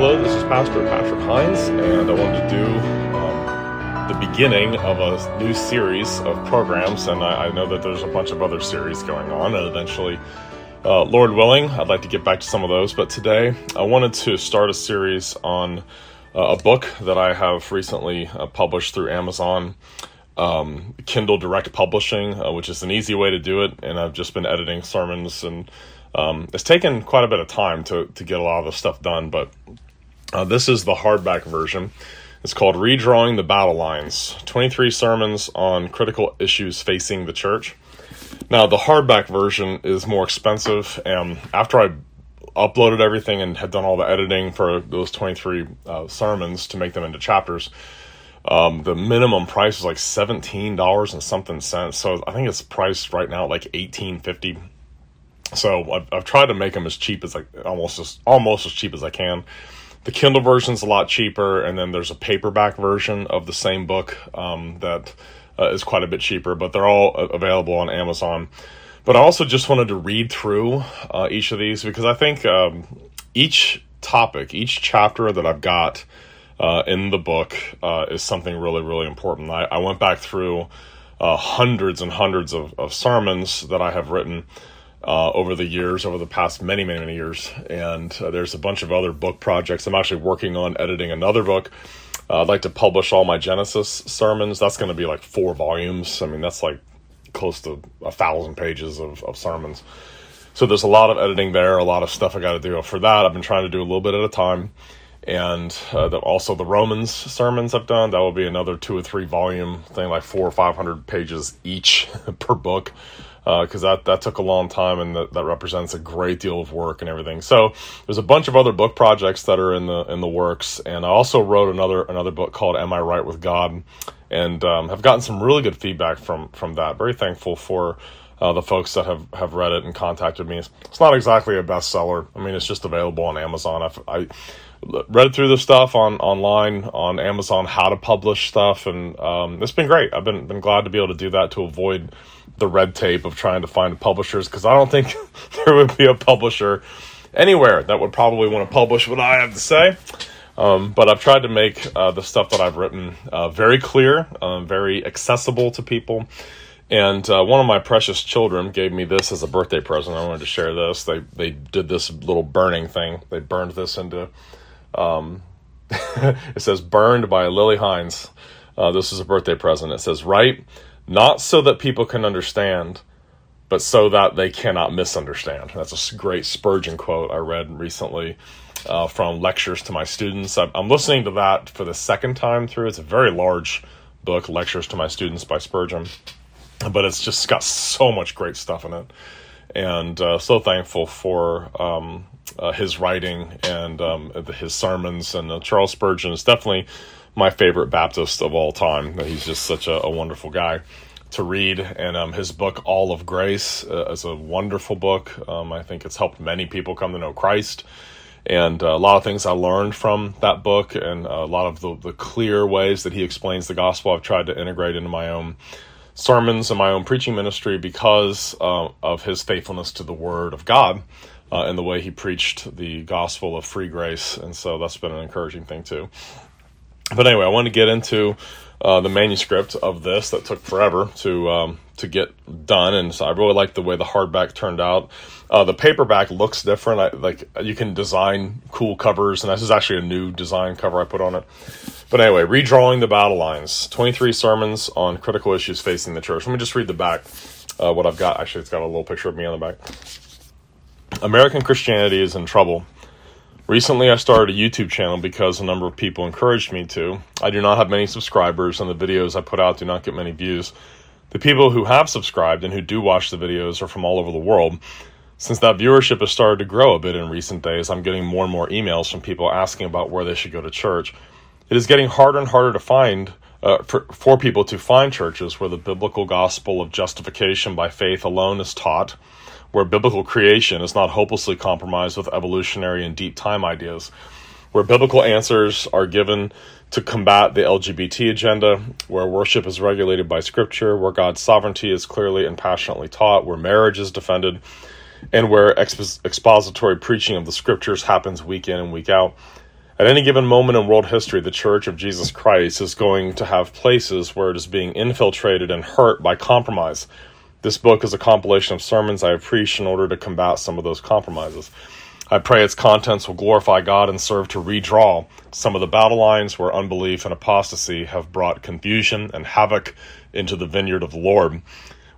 Hello, this is Pastor Patrick Hines, and I wanted to do um, the beginning of a new series of programs. And I, I, know that there's a bunch of other series going on, and eventually, uh, Lord willing, I'd like to get back to some of those. But today, I wanted to start a series on uh, a book that I have recently uh, published through Amazon. Um, Kindle Direct Publishing, uh, which is an easy way to do it, and I've just been editing sermons and um, it's taken quite a bit of time to, to get a lot of the stuff done, but uh, this is the hardback version. It's called Redrawing the Battle Lines 23 Sermons on Critical Issues Facing the Church. Now, the hardback version is more expensive, and after I uploaded everything and had done all the editing for those 23 uh, sermons to make them into chapters, um, the minimum price is like $17 and something cents. So I think it's priced right now at like 18.50. So I've, I've tried to make them as cheap as I almost as almost as cheap as I can. The Kindle version is a lot cheaper, and then there's a paperback version of the same book um, that uh, is quite a bit cheaper, but they're all available on Amazon. But I also just wanted to read through uh, each of these because I think um, each topic, each chapter that I've got uh, in the book uh, is something really, really important. I, I went back through uh, hundreds and hundreds of, of sermons that I have written uh, over the years, over the past many, many, many years. And uh, there's a bunch of other book projects. I'm actually working on editing another book. Uh, I'd like to publish all my Genesis sermons. That's going to be like four volumes. I mean, that's like close to a thousand pages of, of sermons. So there's a lot of editing there, a lot of stuff I got to do. For that, I've been trying to do a little bit at a time. And uh, the, also the Romans sermons I've done, that will be another two or three volume thing, like four or 500 pages each per book because uh, that that took a long time and that, that represents a great deal of work and everything. So there's a bunch of other book projects that are in the in the works, and I also wrote another another book called "Am I Right with God," and um, have gotten some really good feedback from from that. Very thankful for. Uh, the folks that have, have read it and contacted me. It's, it's, not exactly a bestseller. I mean, it's just available on Amazon. I've, I read through the stuff on online on Amazon how to publish stuff, and um, it's been great. I've been been glad to be able to do that to avoid the red tape of trying to find publishers because I don't think there would be a publisher anywhere that would probably want to publish what I have to say. Um, but I've tried to make uh, the stuff that I've written uh, very clear, uh, very accessible to people. And uh, one of my precious children gave me this as a birthday present. I wanted to share this. They they did this little burning thing. They burned this into. Um, it says burned by Lily Hines. Uh, this is a birthday present. It says right not so that people can understand, but so that they cannot misunderstand. That's a great Spurgeon quote I read recently uh, from lectures to my students. I'm listening to that for the second time through. It's a very large book, Lectures to My Students by Spurgeon, but it's just got so much great stuff in it. And uh, so thankful for um, uh, his writing and um, his sermons. And uh, Charles Spurgeon is definitely my favorite Baptist of all time. He's just such a, a wonderful guy to read, and um, his book All of Grace uh, is a wonderful book. Um, I think it's helped many people come to know Christ, and uh, a lot of things I learned from that book, and a lot of the, the clear ways that he explains the gospel. I've tried to integrate into my own sermons and my own preaching ministry because uh, of his faithfulness to the Word of God. Uh, and the way he preached the gospel of free grace. And so that's been an encouraging thing too. But anyway, I want to get into uh, the manuscript of this that took forever to um, to get done, and so I really like the way the hardback turned out. Uh, the paperback looks different. I, like you can design cool covers, and this is actually a new design cover I put on it. But anyway, redrawing the battle lines: twenty-three sermons on critical issues facing the church. Let me just read the back. Uh, what I've got actually, it's got a little picture of me on the back. American Christianity is in trouble Recently, I started a YouTube channel because a number of people encouraged me to. I do not have many subscribers, and the videos I put out do not get many views. The people who have subscribed and who do watch the videos are from all over the world. Since that viewership has started to grow a bit in recent days, I'm getting more and more emails from people asking about where they should go to church. It is getting harder and harder to find uh, for, for people to find churches where the biblical gospel of justification by faith alone is taught where biblical creation is not hopelessly compromised with evolutionary and deep time ideas. where biblical answers are given to combat the LGBT agenda, where worship is regulated by scripture, where God's sovereignty is clearly and passionately taught, where marriage is defended, and where expository preaching of the scriptures happens week in and week out. At any given moment in world history, the Church of Jesus Christ is going to have places where it is being infiltrated and hurt by compromise. This book is a compilation of sermons I have preached in order to combat some of those compromises. I pray its contents will glorify God and serve to redraw some of the battle lines where unbelief and apostasy have brought confusion and havoc into the vineyard of the Lord.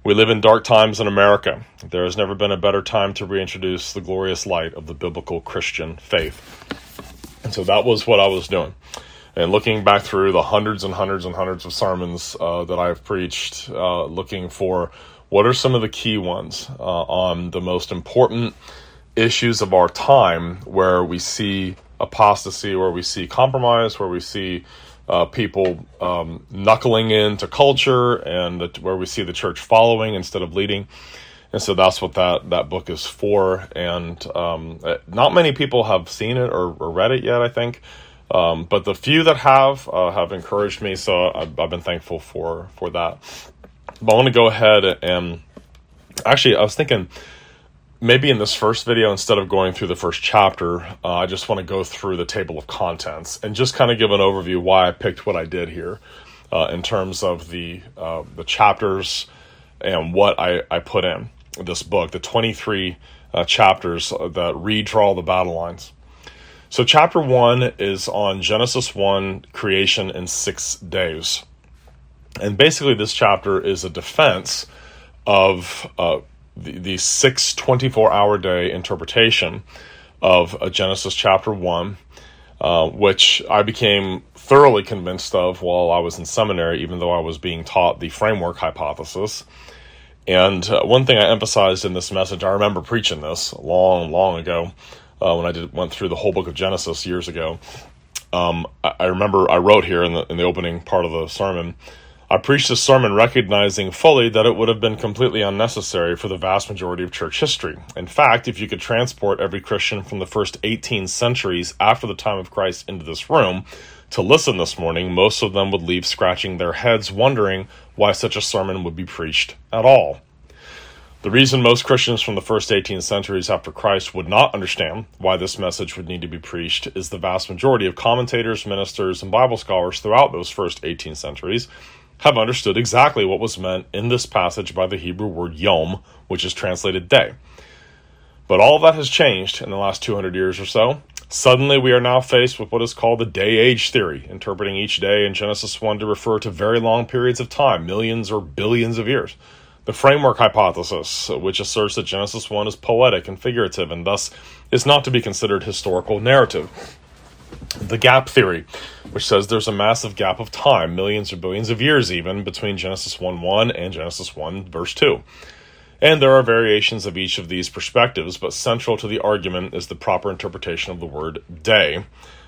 We live in dark times in America. There has never been a better time to reintroduce the glorious light of the biblical Christian faith. And so that was what I was doing. And looking back through the hundreds and hundreds and hundreds of sermons uh, that I've preached, uh, looking for what are some of the key ones uh, on the most important issues of our time where we see apostasy, where we see compromise, where we see uh, people um, knuckling into culture, and the, where we see the church following instead of leading. And so that's what that, that book is for. And um, uh, not many people have seen it or, or read it yet, I think. Um, but the few that have uh, have encouraged me, so I've, I've, been thankful for for that. But I want to go ahead and actually, I was thinking maybe in this first video, instead of going through the first chapter, uh, I just want to go through the table of contents and just kind of give an overview why I picked what I did here uh, in terms of the uh, the chapters and what I, I put in this book, the 23 uh, chapters that redraw the battle lines. So, chapter one is on Genesis 1 creation in six days. And basically, this chapter is a defense of uh, the, the six 24 hour day interpretation of uh, Genesis chapter 1, uh, which I became thoroughly convinced of while I was in seminary, even though I was being taught the framework hypothesis. And uh, one thing I emphasized in this message, I remember preaching this long, long ago uh, when I did went through the whole book of Genesis years ago. Um, I, I, remember I wrote here in the in the opening part of the sermon. I preached this sermon recognizing fully that it would have been completely unnecessary for the vast majority of church history. In fact, if you could transport every Christian from the first 18 centuries after the time of Christ into this room to listen this morning, most of them would leave scratching their heads, wondering why such a sermon would be preached at all. The reason most Christians from the first 18 centuries after Christ would not understand why this message would need to be preached is the vast majority of commentators, ministers, and Bible scholars throughout those first 18 centuries have understood exactly what was meant in this passage by the Hebrew word yom, which is translated day. But all that has changed in the last 200 years or so. Suddenly, we are now faced with what is called the day age theory, interpreting each day in Genesis 1 to refer to very long periods of time, millions or billions of years. The framework hypothesis, which asserts that Genesis 1 is poetic and figurative and thus is not to be considered historical narrative. The gap theory, which says there's a massive gap of time, millions or billions of years even, between Genesis 1 1 and Genesis 1 verse 2. And there are variations of each of these perspectives, but central to the argument is the proper interpretation of the word day,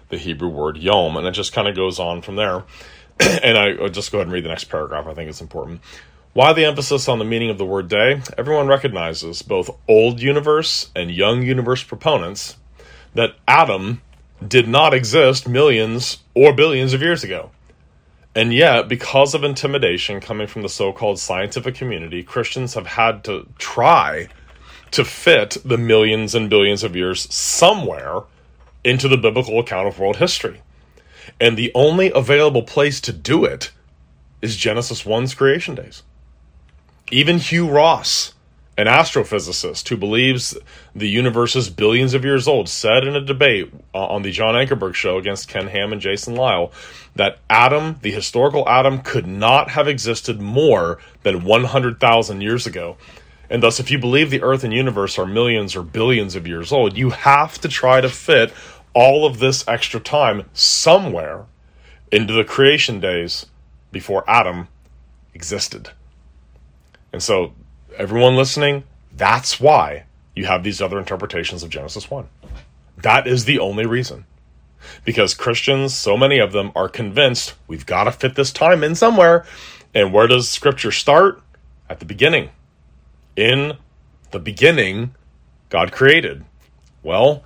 the Hebrew word yom, and it just kind of goes on from there. and I will just go ahead and read the next paragraph. I think it's important. Why the emphasis on the meaning of the word day? Everyone recognizes, both old universe and young universe proponents, that Adam did not exist millions or billions of years ago. And yet, because of intimidation coming from the so called scientific community, Christians have had to try to fit the millions and billions of years somewhere into the biblical account of world history. And the only available place to do it is Genesis 1's creation days. Even Hugh Ross, an astrophysicist who believes the universe is billions of years old, said in a debate uh, on the John Ankerberg show against Ken Ham and Jason Lisle that Adam, the historical Adam, could not have existed more than 100,000 years ago. And thus, if you believe the Earth and universe are millions or billions of years old, you have to try to fit all of this extra time somewhere into the creation days before Adam existed. And so everyone listening, that's why you have these other interpretations of Genesis 1. That is the only reason. Because Christians, so many of them, are convinced we've got to fit this time in somewhere. And where does Scripture start? At the beginning. In the beginning, God created. Well,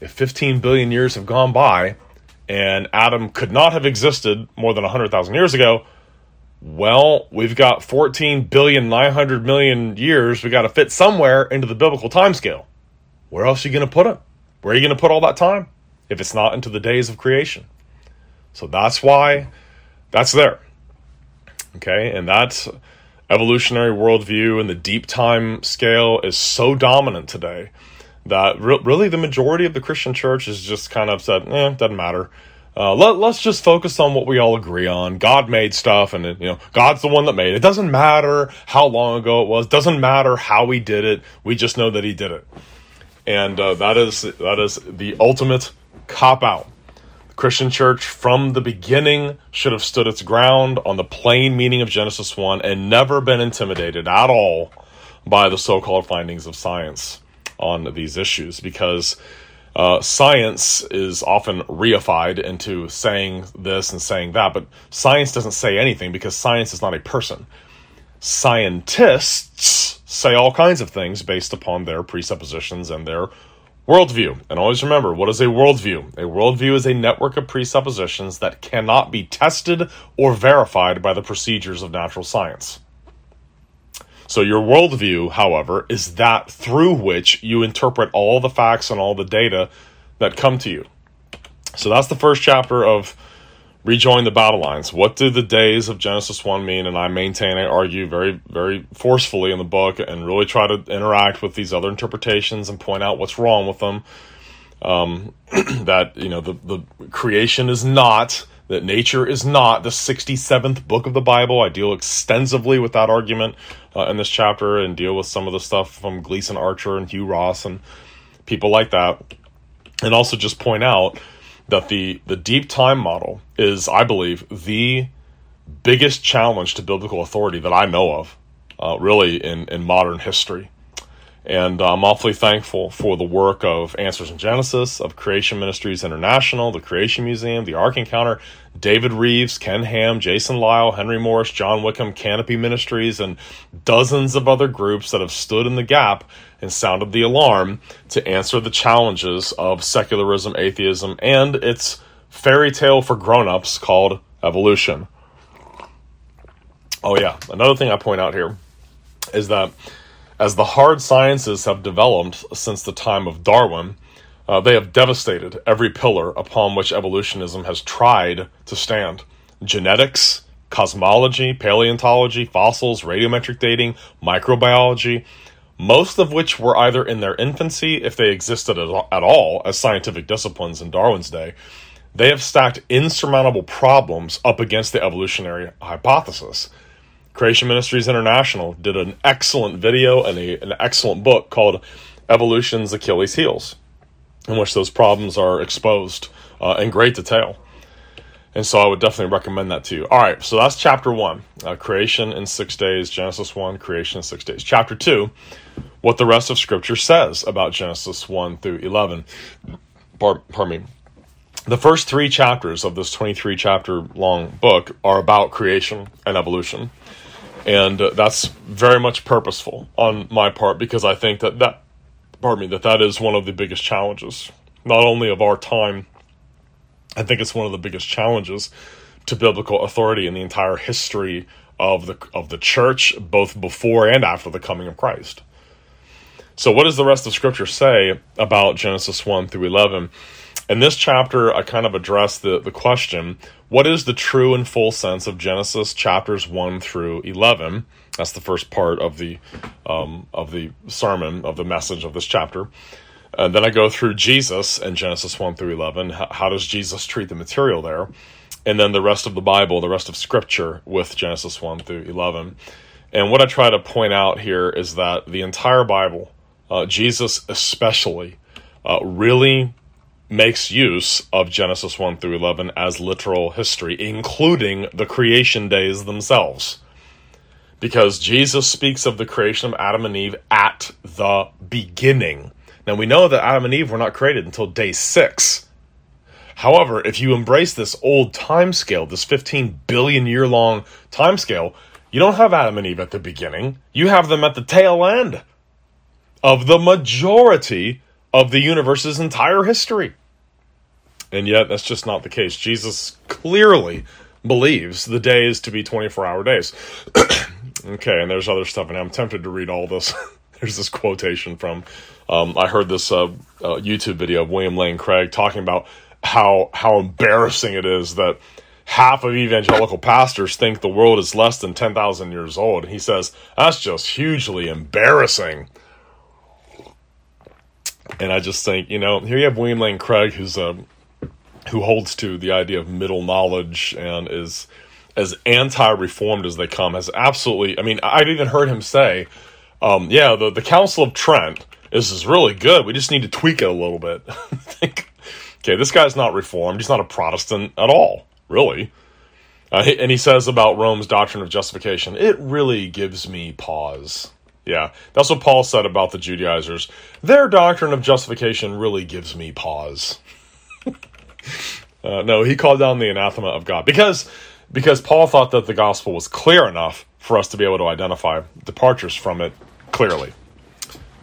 if 15 billion years have gone by and Adam could not have existed more than 100,000 years ago, well, we've got 14 billion 900 million years we got to fit somewhere into the biblical timescale. Where else are you going to put it? Where are you going to put all that time if it's not into the days of creation? So that's why that's there. Okay, and that's evolutionary worldview and the deep time scale is so dominant today that re- really the majority of the Christian church is just kind of said, eh, doesn't matter. Uh, let, let's just focus on what we all agree on. God made stuff, and you know God's the one that made it. Doesn't matter how long ago it was. Doesn't matter how He did it. We just know that He did it, and uh, that is that is the ultimate cop out. The Christian church from the beginning should have stood its ground on the plain meaning of Genesis one and never been intimidated at all by the so-called findings of science on these issues because uh, science is often reified into saying this and saying that, but science doesn't say anything because science is not a person. Scientists say all kinds of things based upon their presuppositions and their worldview. And always remember what is a worldview? A worldview is a network of presuppositions that cannot be tested or verified by the procedures of natural science. So your worldview, however, is that through which you interpret all the facts and all the data that come to you. So that's the first chapter of Redrawing the Battle Lines. What do the days of Genesis 1 mean? And I maintain, I argue very, very forcefully in the book and really try to interact with these other interpretations and point out what's wrong with them. Um, that, you know, the, the creation is not that nature is not the 67th book of the Bible. I deal extensively with that argument uh, in this chapter and deal with some of the stuff from Gleason Archer and Hugh Ross and people like that. And also just point out that the, the deep time model is, I believe, the biggest challenge to biblical authority that I know of, uh, really, in, in modern history. And I'm awfully thankful for the work of Answers in Genesis, of Creation Ministries International, the Creation Museum, the Ark Encounter, David Rives, Ken Ham, Jason Lisle, Henry Morris, John Whitcomb, Canopy Ministries, and dozens of other groups that have stood in the gap and sounded the alarm to answer the challenges of secularism, atheism, and its fairy tale for grown-ups called evolution. Oh yeah, another thing I point out here is that as the hard sciences have developed since the time of Darwin, uh, they have devastated every pillar upon which evolutionism has tried to stand. Genetics, cosmology, paleontology, fossils, radiometric dating, microbiology, most of which were either in their infancy, if they existed at all, as scientific disciplines in Darwin's day, they have stacked insurmountable problems up against the evolutionary hypothesis. Creation Ministries International did an excellent video and a, an excellent book called Evolution's Achilles Heels, in which those problems are exposed uh, in great detail. And so I would definitely recommend that to you. All right, so that's chapter one uh, creation in six days, Genesis 1, creation in six days. Chapter two, what the rest of Scripture says about Genesis 1 through 11. Pardon me. The first three chapters of this 23 chapter long book are about creation and evolution and uh, that's very much purposeful on my part because I think that that pardon me that that is one of the biggest challenges not only of our time I think it's one of the biggest challenges to biblical authority in the entire history of the of the church both before and after the coming of Christ. So what does the rest of scripture say about Genesis 1 through 11? In this chapter, I kind of address the, the question what is the true and full sense of Genesis chapters 1 through 11? That's the first part of the, um, of the sermon, of the message of this chapter. And then I go through Jesus and Genesis 1 through 11. How, how does Jesus treat the material there? And then the rest of the Bible, the rest of Scripture with Genesis 1 through 11. And what I try to point out here is that the entire Bible, uh, Jesus especially, uh, really makes use of Genesis 1 through 11 as literal history, including the creation days themselves. Because Jesus speaks of the creation of Adam and Eve at the beginning. Now we know that Adam and Eve were not created until day six. However, if you embrace this old time scale, this 15 billion year long time scale, you don't have Adam and Eve at the beginning. You have them at the tail end of the majority of the universe's entire history. And yet, that's just not the case. Jesus clearly believes the day is to be 24 hour days. okay, and there's other stuff, and I'm tempted to read all this. there's this quotation from, um, I heard this uh, uh, YouTube video of William Lane Craig talking about how how embarrassing it is that half of evangelical pastors think the world is less than 10,000 years old. He says, that's just hugely embarrassing. And I just think, you know, here you have William Lane Craig, who's a who holds to the idea of middle knowledge and is as anti-reformed as they come has absolutely i mean i've even heard him say um, yeah the, the council of trent is, is really good. We just need to tweak it a little bit. Okay this guy's not reformed. He's not a protestant at all really. Uh, and he says about rome's doctrine of justification it really gives me pause. Yeah that's what paul said about the judaizers. Their doctrine of justification really gives me pause uh, no, he called down the anathema of God because because Paul thought that the gospel was clear enough for us to be able to identify departures from it clearly.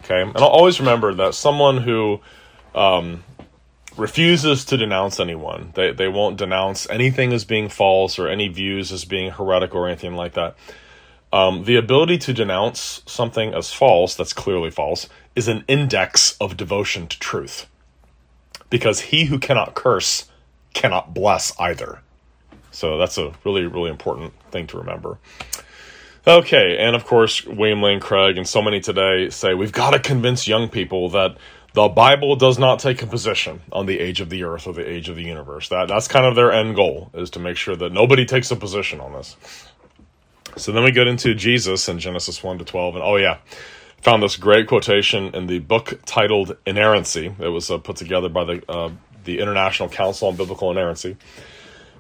Okay, and I'll always remember that someone who um, refuses to denounce anyone, they they won't denounce anything as being false or any views as being heretical or anything like that. Um, the ability to denounce something as false, that's clearly false, is an index of devotion to truth because he who cannot curse cannot bless either. So that's a really, really important thing to remember. Okay, and of course, William Lane Craig and so many today say we've got to convince young people that the Bible does not take a position on the age of the earth or the age of the universe. That that's kind of their end goal is to make sure that nobody takes a position on this. So then we get into Jesus in Genesis 1 to 12 and oh yeah, found this great quotation in the book titled Inerrancy. It was uh, put together by the uh, the International Council on Biblical Inerrancy.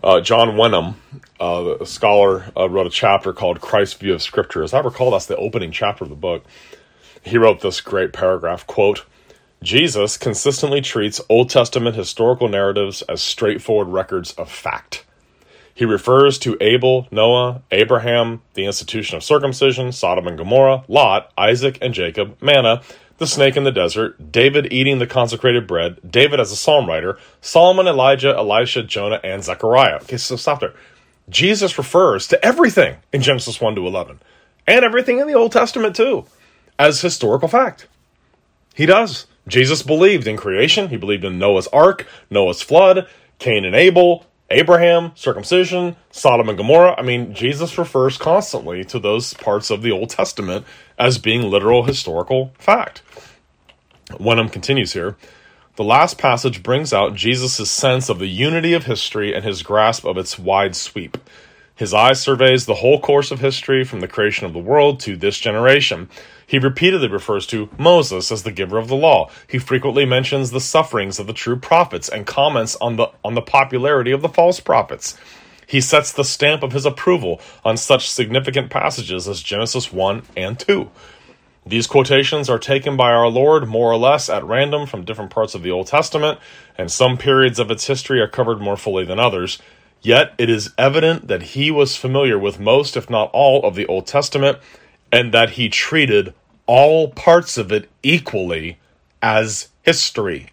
Uh, John Wenham, uh, a scholar, uh, wrote a chapter called Christ's View of Scripture. As I recall, that's the opening chapter of the book. He wrote this great paragraph, quote, Jesus consistently treats Old Testament historical narratives as straightforward records of fact. He refers to Abel, Noah, Abraham, the institution of circumcision, Sodom and Gomorrah, Lot, Isaac and Jacob, manna, the snake in the desert, David eating the consecrated bread, David as a psalm writer, Solomon, Elijah, Elisha, Jonah, and Zechariah. Okay, so stop there. Jesus refers to everything in Genesis 1 to 11, and everything in the Old Testament too, as historical fact. He does. Jesus believed in creation, he believed in Noah's ark, Noah's flood, Cain and Abel, Abraham, circumcision, Sodom and Gomorrah. I mean, Jesus refers constantly to those parts of the Old Testament as being literal historical fact. Wenham continues here. The last passage brings out Jesus' sense of the unity of history and his grasp of its wide sweep. His eye surveys the whole course of history from the creation of the world to this generation. He repeatedly refers to Moses as the giver of the law. He frequently mentions the sufferings of the true prophets and comments on the on the popularity of the false prophets. He sets the stamp of his approval on such significant passages as Genesis 1 and 2. These quotations are taken by our Lord more or less at random from different parts of the Old Testament, and some periods of its history are covered more fully than others. Yet it is evident that he was familiar with most, if not all, of the Old Testament and that he treated all parts of it equally as history.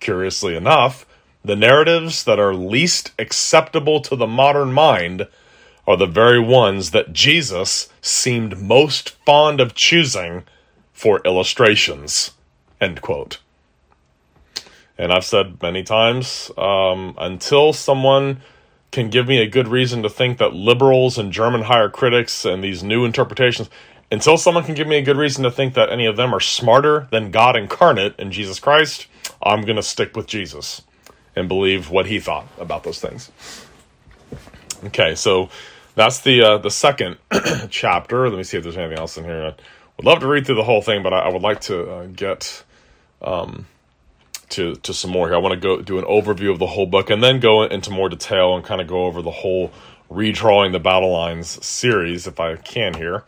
Curiously enough, the narratives that are least acceptable to the modern mind are the very ones that Jesus seemed most fond of choosing for illustrations. End quote. And I've said many times um, until someone can give me a good reason to think that liberals and German higher critics and these new interpretations, until someone can give me a good reason to think that any of them are smarter than God incarnate in Jesus Christ, I'm going to stick with Jesus and believe what he thought about those things. Okay, so that's the uh, the second chapter. Let me see if there's anything else in here. I would love to read through the whole thing, but I, I would like to uh, get um, to to some more here. I want to go do an overview of the whole book and then go into more detail and kind of go over the whole redrawing the battle lines series if I can here.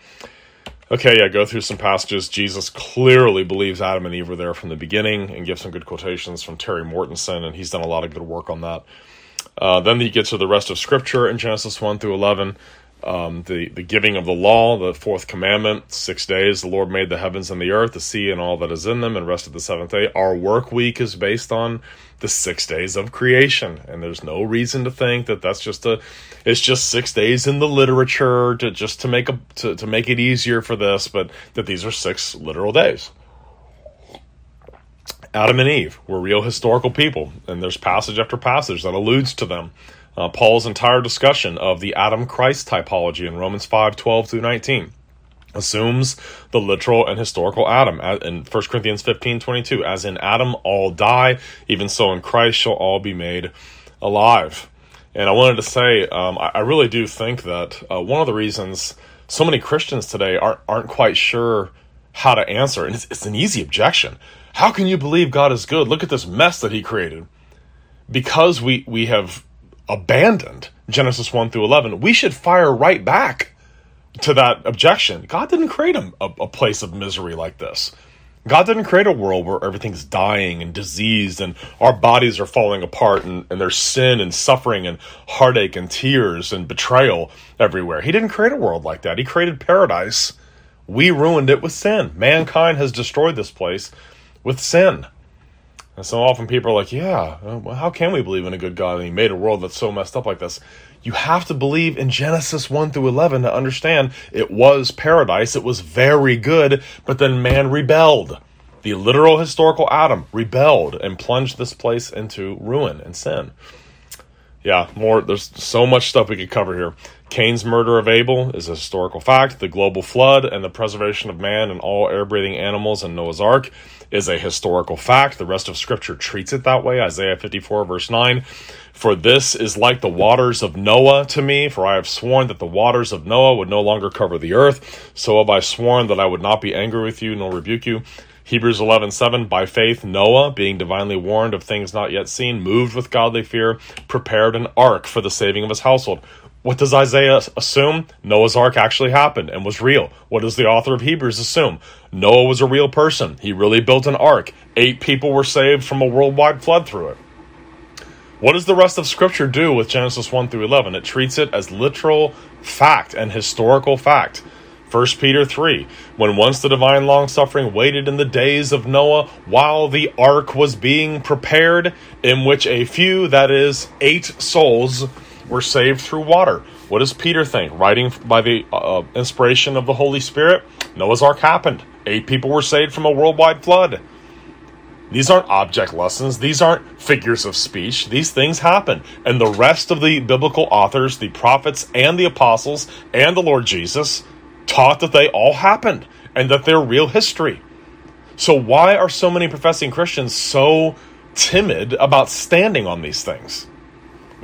Okay, yeah, go through some passages. Jesus clearly believes Adam and Eve were there from the beginning and give some good quotations from Terry Mortenson, and he's done a lot of good work on that. Uh, then you get to the rest of Scripture in Genesis 1 through 11. Um, the the giving of the law, the fourth commandment, six days the Lord made the heavens and the earth, the sea and all that is in them, and rested the seventh day. Our work week is based on the six days of creation, and there's no reason to think that that's just a it's just six days in the literature to just to make a to, to make it easier for this, but that these are six literal days. Adam and Eve were real historical people, and there's passage after passage that alludes to them. Uh, Paul's entire discussion of the Adam Christ typology in Romans 5 12 through 19 assumes the literal and historical Adam. In 1 Corinthians 15 22, as in Adam all die, even so in Christ shall all be made alive. And I wanted to say, um, I, I, really do think that uh, one of the reasons so many Christians today aren't, aren't quite sure how to answer, and it's, it's an easy objection. How can you believe God is good? Look at this mess that He created. Because we, we have abandoned Genesis 1 through 11, we should fire right back to that objection. God didn't create a, a, place of misery like this. God didn't create a world where everything's dying and diseased and our bodies are falling apart and, and there's sin and suffering and heartache and tears and betrayal everywhere. He didn't create a world like that. He created paradise. We ruined it with sin. Mankind has destroyed this place with sin. And so often people are like, yeah, uh, well, how can we believe in a good God and he made a world that's so messed up like this? You have to believe in Genesis 1 through 11 to understand it was paradise. It was very good, but then man rebelled. The literal historical Adam rebelled and plunged this place into ruin and sin. Yeah, more. There's so much stuff we could cover here. Cain's murder of Abel is a historical fact. The global flood and the preservation of man and all air breathing animals in Noah's Ark is a historical fact. The rest of Scripture treats it that way. Isaiah 54, verse 9. For this is like the waters of Noah to me, for I have sworn that the waters of Noah would no longer cover the earth. So have I sworn that I would not be angry with you nor rebuke you. Hebrews 11:7 By faith Noah, being divinely warned of things not yet seen, moved with godly fear, prepared an ark for the saving of his household. What does Isaiah assume? Noah's Ark actually happened and was real. What does the author of Hebrews assume? Noah was a real person. He really built an ark. Eight people were saved from a worldwide flood through it. What does the rest of Scripture do with Genesis 1 through 11? It treats it as literal fact and historical fact. 1 Peter 3 When once the divine long suffering waited in the days of Noah while the ark was being prepared, in which a few, that is, eight souls, were saved through water. What does Peter think? Writing by the uh, inspiration of the Holy Spirit, Noah's Ark happened. Eight people were saved from a worldwide flood. These aren't object lessons. These aren't figures of speech. These things happen. And the rest of the biblical authors, the prophets and the apostles and the Lord Jesus, taught that they all happened and that they're real history. So, why are so many professing Christians so timid about standing on these things?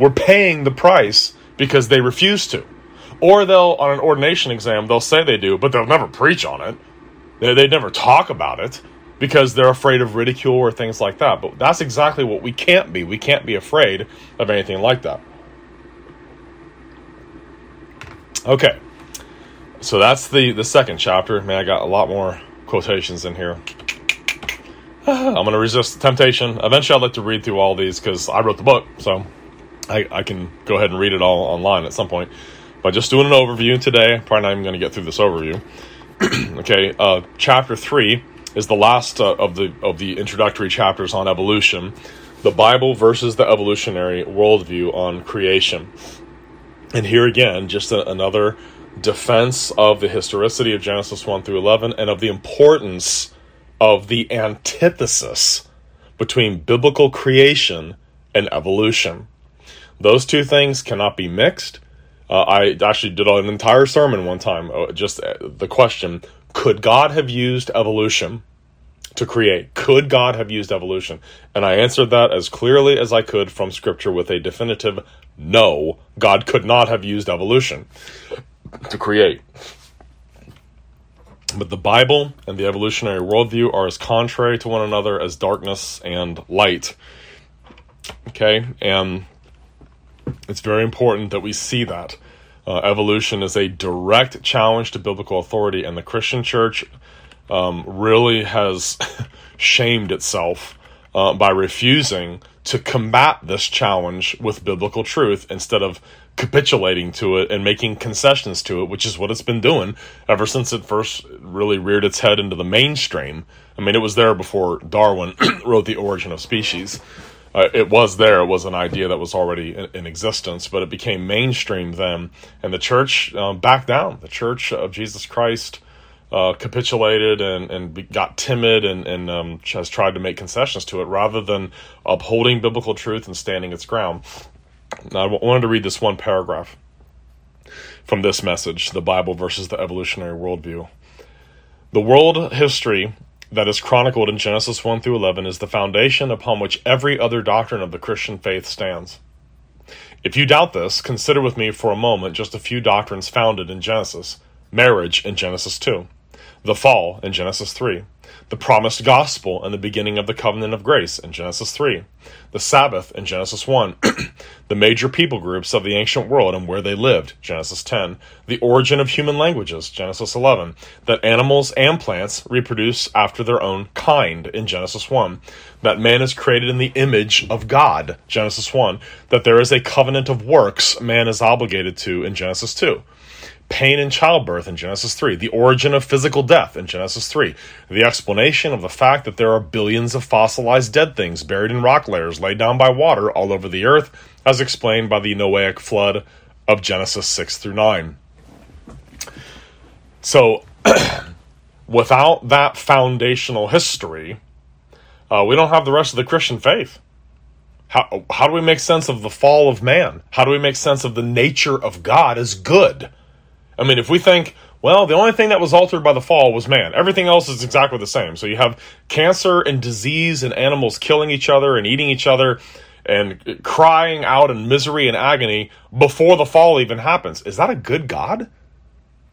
We're paying the price because they refuse to. Or they'll, on an ordination exam, they'll say they do, but they'll never preach on it. They, they never talk about it because they're afraid of ridicule or things like that. But that's exactly what we can't be. We can't be afraid of anything like that. Okay. So that's the, the second chapter. Man, I got a lot more quotations in here. I'm going to resist the temptation. Eventually, I'd like to read through all these because I wrote the book. So I, I can go ahead and read it all online at some point. But just doing an overview today, probably not even going to get through this overview. okay, uh, chapter three is the last uh, of the of the introductory chapters on evolution, the Bible versus the evolutionary worldview on creation. And here again, just a, another defense of the historicity of Genesis 1 through 11 and of the importance of the antithesis between biblical creation and evolution. Those two things cannot be mixed. Uh, I actually did an entire sermon one time, uh, just uh, the question could God have used evolution to create? Could God have used evolution? And I answered that as clearly as I could from Scripture with a definitive no, God could not have used evolution to create. But the Bible and the evolutionary worldview are as contrary to one another as darkness and light. Okay? And it's very important that we see that. Uh, evolution is a direct challenge to biblical authority, and the Christian church um, really has shamed itself uh, by refusing to combat this challenge with biblical truth instead of capitulating to it and making concessions to it, which is what it's been doing ever since it first really reared its head into the mainstream. I mean, it was there before Darwin wrote The Origin of Species. Uh, it was there. It was an idea that was already in, in existence, but it became mainstream then, and the church um, backed down. The Church of Jesus Christ uh, capitulated and, and got timid and, and um, has tried to make concessions to it rather than upholding biblical truth and standing its ground. Now, I wanted to read this one paragraph from this message the Bible versus the evolutionary worldview. The world history that is chronicled in Genesis 1 through 11 is the foundation upon which every other doctrine of the Christian faith stands. If you doubt this, consider with me for a moment just a few doctrines founded in Genesis marriage in Genesis 2, the fall in Genesis 3, the promised gospel and the beginning of the covenant of grace in Genesis 3, the Sabbath in Genesis 1, the major people groups of the ancient world and where they lived, Genesis 10, the origin of human languages, Genesis 11, that animals and plants reproduce after their own kind in Genesis 1, that man is created in the image of God, Genesis 1, that there is a covenant of works man is obligated to in Genesis 2 pain in childbirth in Genesis 3, the origin of physical death in Genesis 3, the explanation of the fact that there are billions of fossilized dead things buried in rock layers laid down by water all over the earth, as explained by the Noahic flood of Genesis 6 through 9. So, without that foundational history, uh, we don't have the rest of the Christian faith. How, how do we make sense of the fall of man? How do we make sense of the nature of God as good? I mean, if we think, well, the only thing that was altered by the fall was man, everything else is exactly the same. So you have cancer and disease and animals killing each other and eating each other and crying out in misery and agony before the fall even happens. Is that a good God?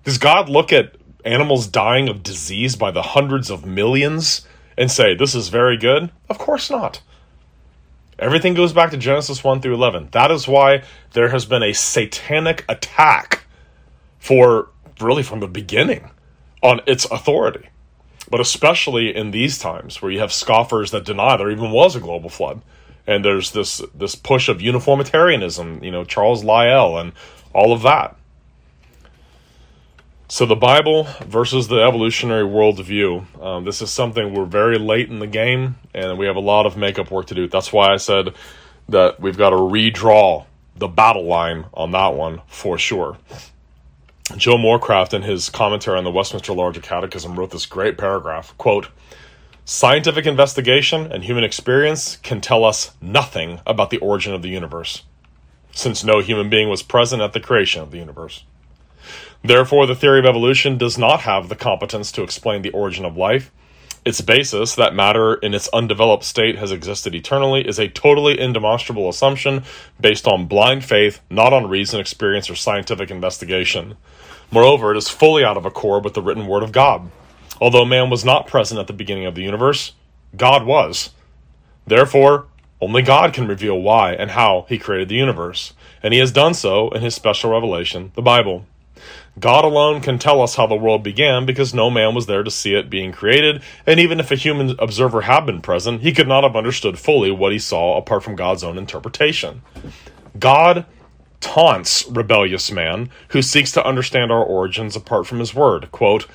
Does God look at animals dying of disease by the hundreds of millions and say, this is very good? Of course not. Everything goes back to Genesis 1 through 11. That is why there has been a satanic attack for really from the beginning on its authority. But especially in these times where you have scoffers that deny there even was a global flood. And there's this this push of uniformitarianism, you know, Charles Lyell and all of that. So the Bible versus the evolutionary worldview. Um, this is something we're very late in the game, and we have a lot of makeup work to do. That's why I said that we've got to redraw the battle line on that one for sure. Joe Morecraft, in his commentary on the Westminster Larger Catechism, wrote this great paragraph quote, Scientific investigation and human experience can tell us nothing about the origin of the universe, since no human being was present at the creation of the universe. Therefore, the theory of evolution does not have the competence to explain the origin of life. Its basis, that matter in its undeveloped state has existed eternally, is a totally indemonstrable assumption based on blind faith, not on reason, experience, or scientific investigation. Moreover, it is fully out of accord with the written word of God. Although man was not present at the beginning of the universe, God was. Therefore, only God can reveal why and how he created the universe, and he has done so in his special revelation, the Bible. God alone can tell us how the world began because no man was there to see it being created, and even if a human observer had been present, he could not have understood fully what he saw apart from God's own interpretation. God taunts rebellious man who seeks to understand our origins apart from his word. Quote,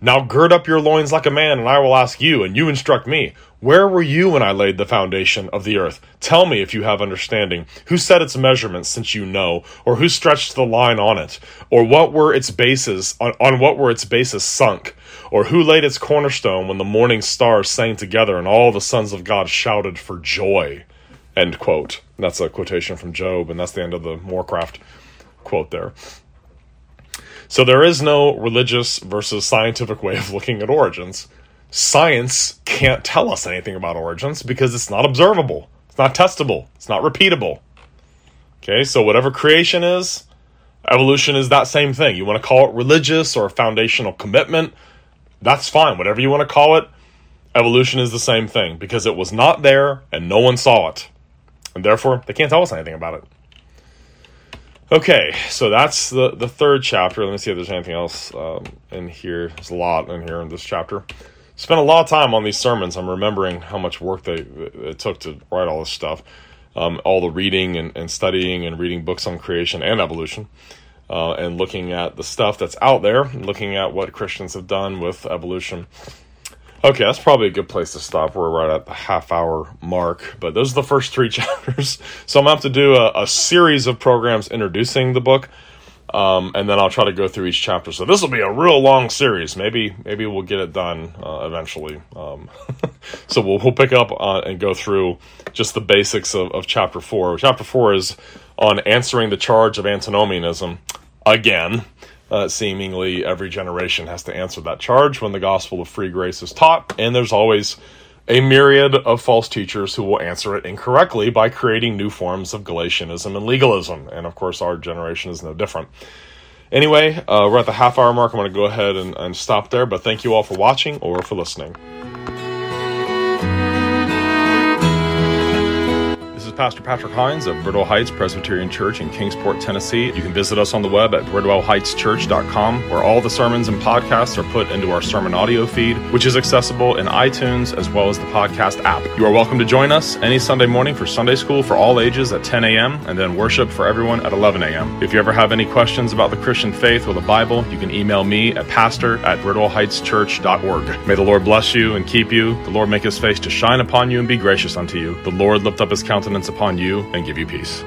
now gird up your loins like a man, and I will ask you, and you instruct me. Where were you when I laid the foundation of the earth? Tell me if you have understanding. Who set its measurements, since you know? Or who stretched the line on it? Or what were its bases, on, on what were its bases sunk? Or who laid its cornerstone when the morning stars sang together and all the sons of God shouted for joy? End quote. That's a quotation from Job, and that's the end of the Morecraft quote there. So there is no religious versus scientific way of looking at origins. Science can't tell us anything about origins because it's not observable, it's not testable, it's not repeatable. Okay, so whatever creation is, evolution is that same thing. You want to call it religious or a foundational commitment, that's fine. Whatever you want to call it, evolution is the same thing because it was not there and no one saw it. And therefore, they can't tell us anything about it. Okay, so that's the, the third chapter. Let me see if there's anything else um, in here. There's a lot in here in this chapter. Spent a lot of time on these sermons. I'm remembering how much work they it took to write all this stuff. um, all the reading and, and, studying and reading books on creation and evolution. Uh, and looking at the stuff that's out there, looking at what Christians have done with evolution. Okay, that's probably a good place to stop. We're right at the half hour mark, but those are the first three chapters. So I'm gonna have to do a, a series of programs introducing the book. Um, and then I'll try to go through each chapter. So this will be a real long series. Maybe maybe we'll get it done uh, eventually. Um, so we'll we'll pick up uh, and go through just the basics of, of chapter four. Chapter four is on answering the charge of antinomianism again. Uh, seemingly every generation has to answer that charge when the gospel of free grace is taught, and there's always a myriad of false teachers who will answer it incorrectly by creating new forms of Galatianism and legalism. And of course, our generation is no different. Anyway, uh, we're at the half hour mark. I'm going to go ahead and, and stop there, but thank you all for watching or for listening. Pastor Patrick Hines of Bridwell Heights Presbyterian Church in Kingsport, Tennessee. You can visit us on the web at bridwellheightschurch.com, where all the sermons and podcasts are put into our sermon audio feed, which is accessible in iTunes as well as the podcast app. You are welcome to join us any Sunday morning for Sunday school for all ages at 10 a.m. and then worship for everyone at 11 a.m. If you ever have any questions about the Christian faith or the Bible, you can email me at pastor at bridwellheightschurch.org. May the Lord bless you and keep you. The Lord make his face to shine upon you and be gracious unto you. The Lord lift up his countenance upon you and give you peace.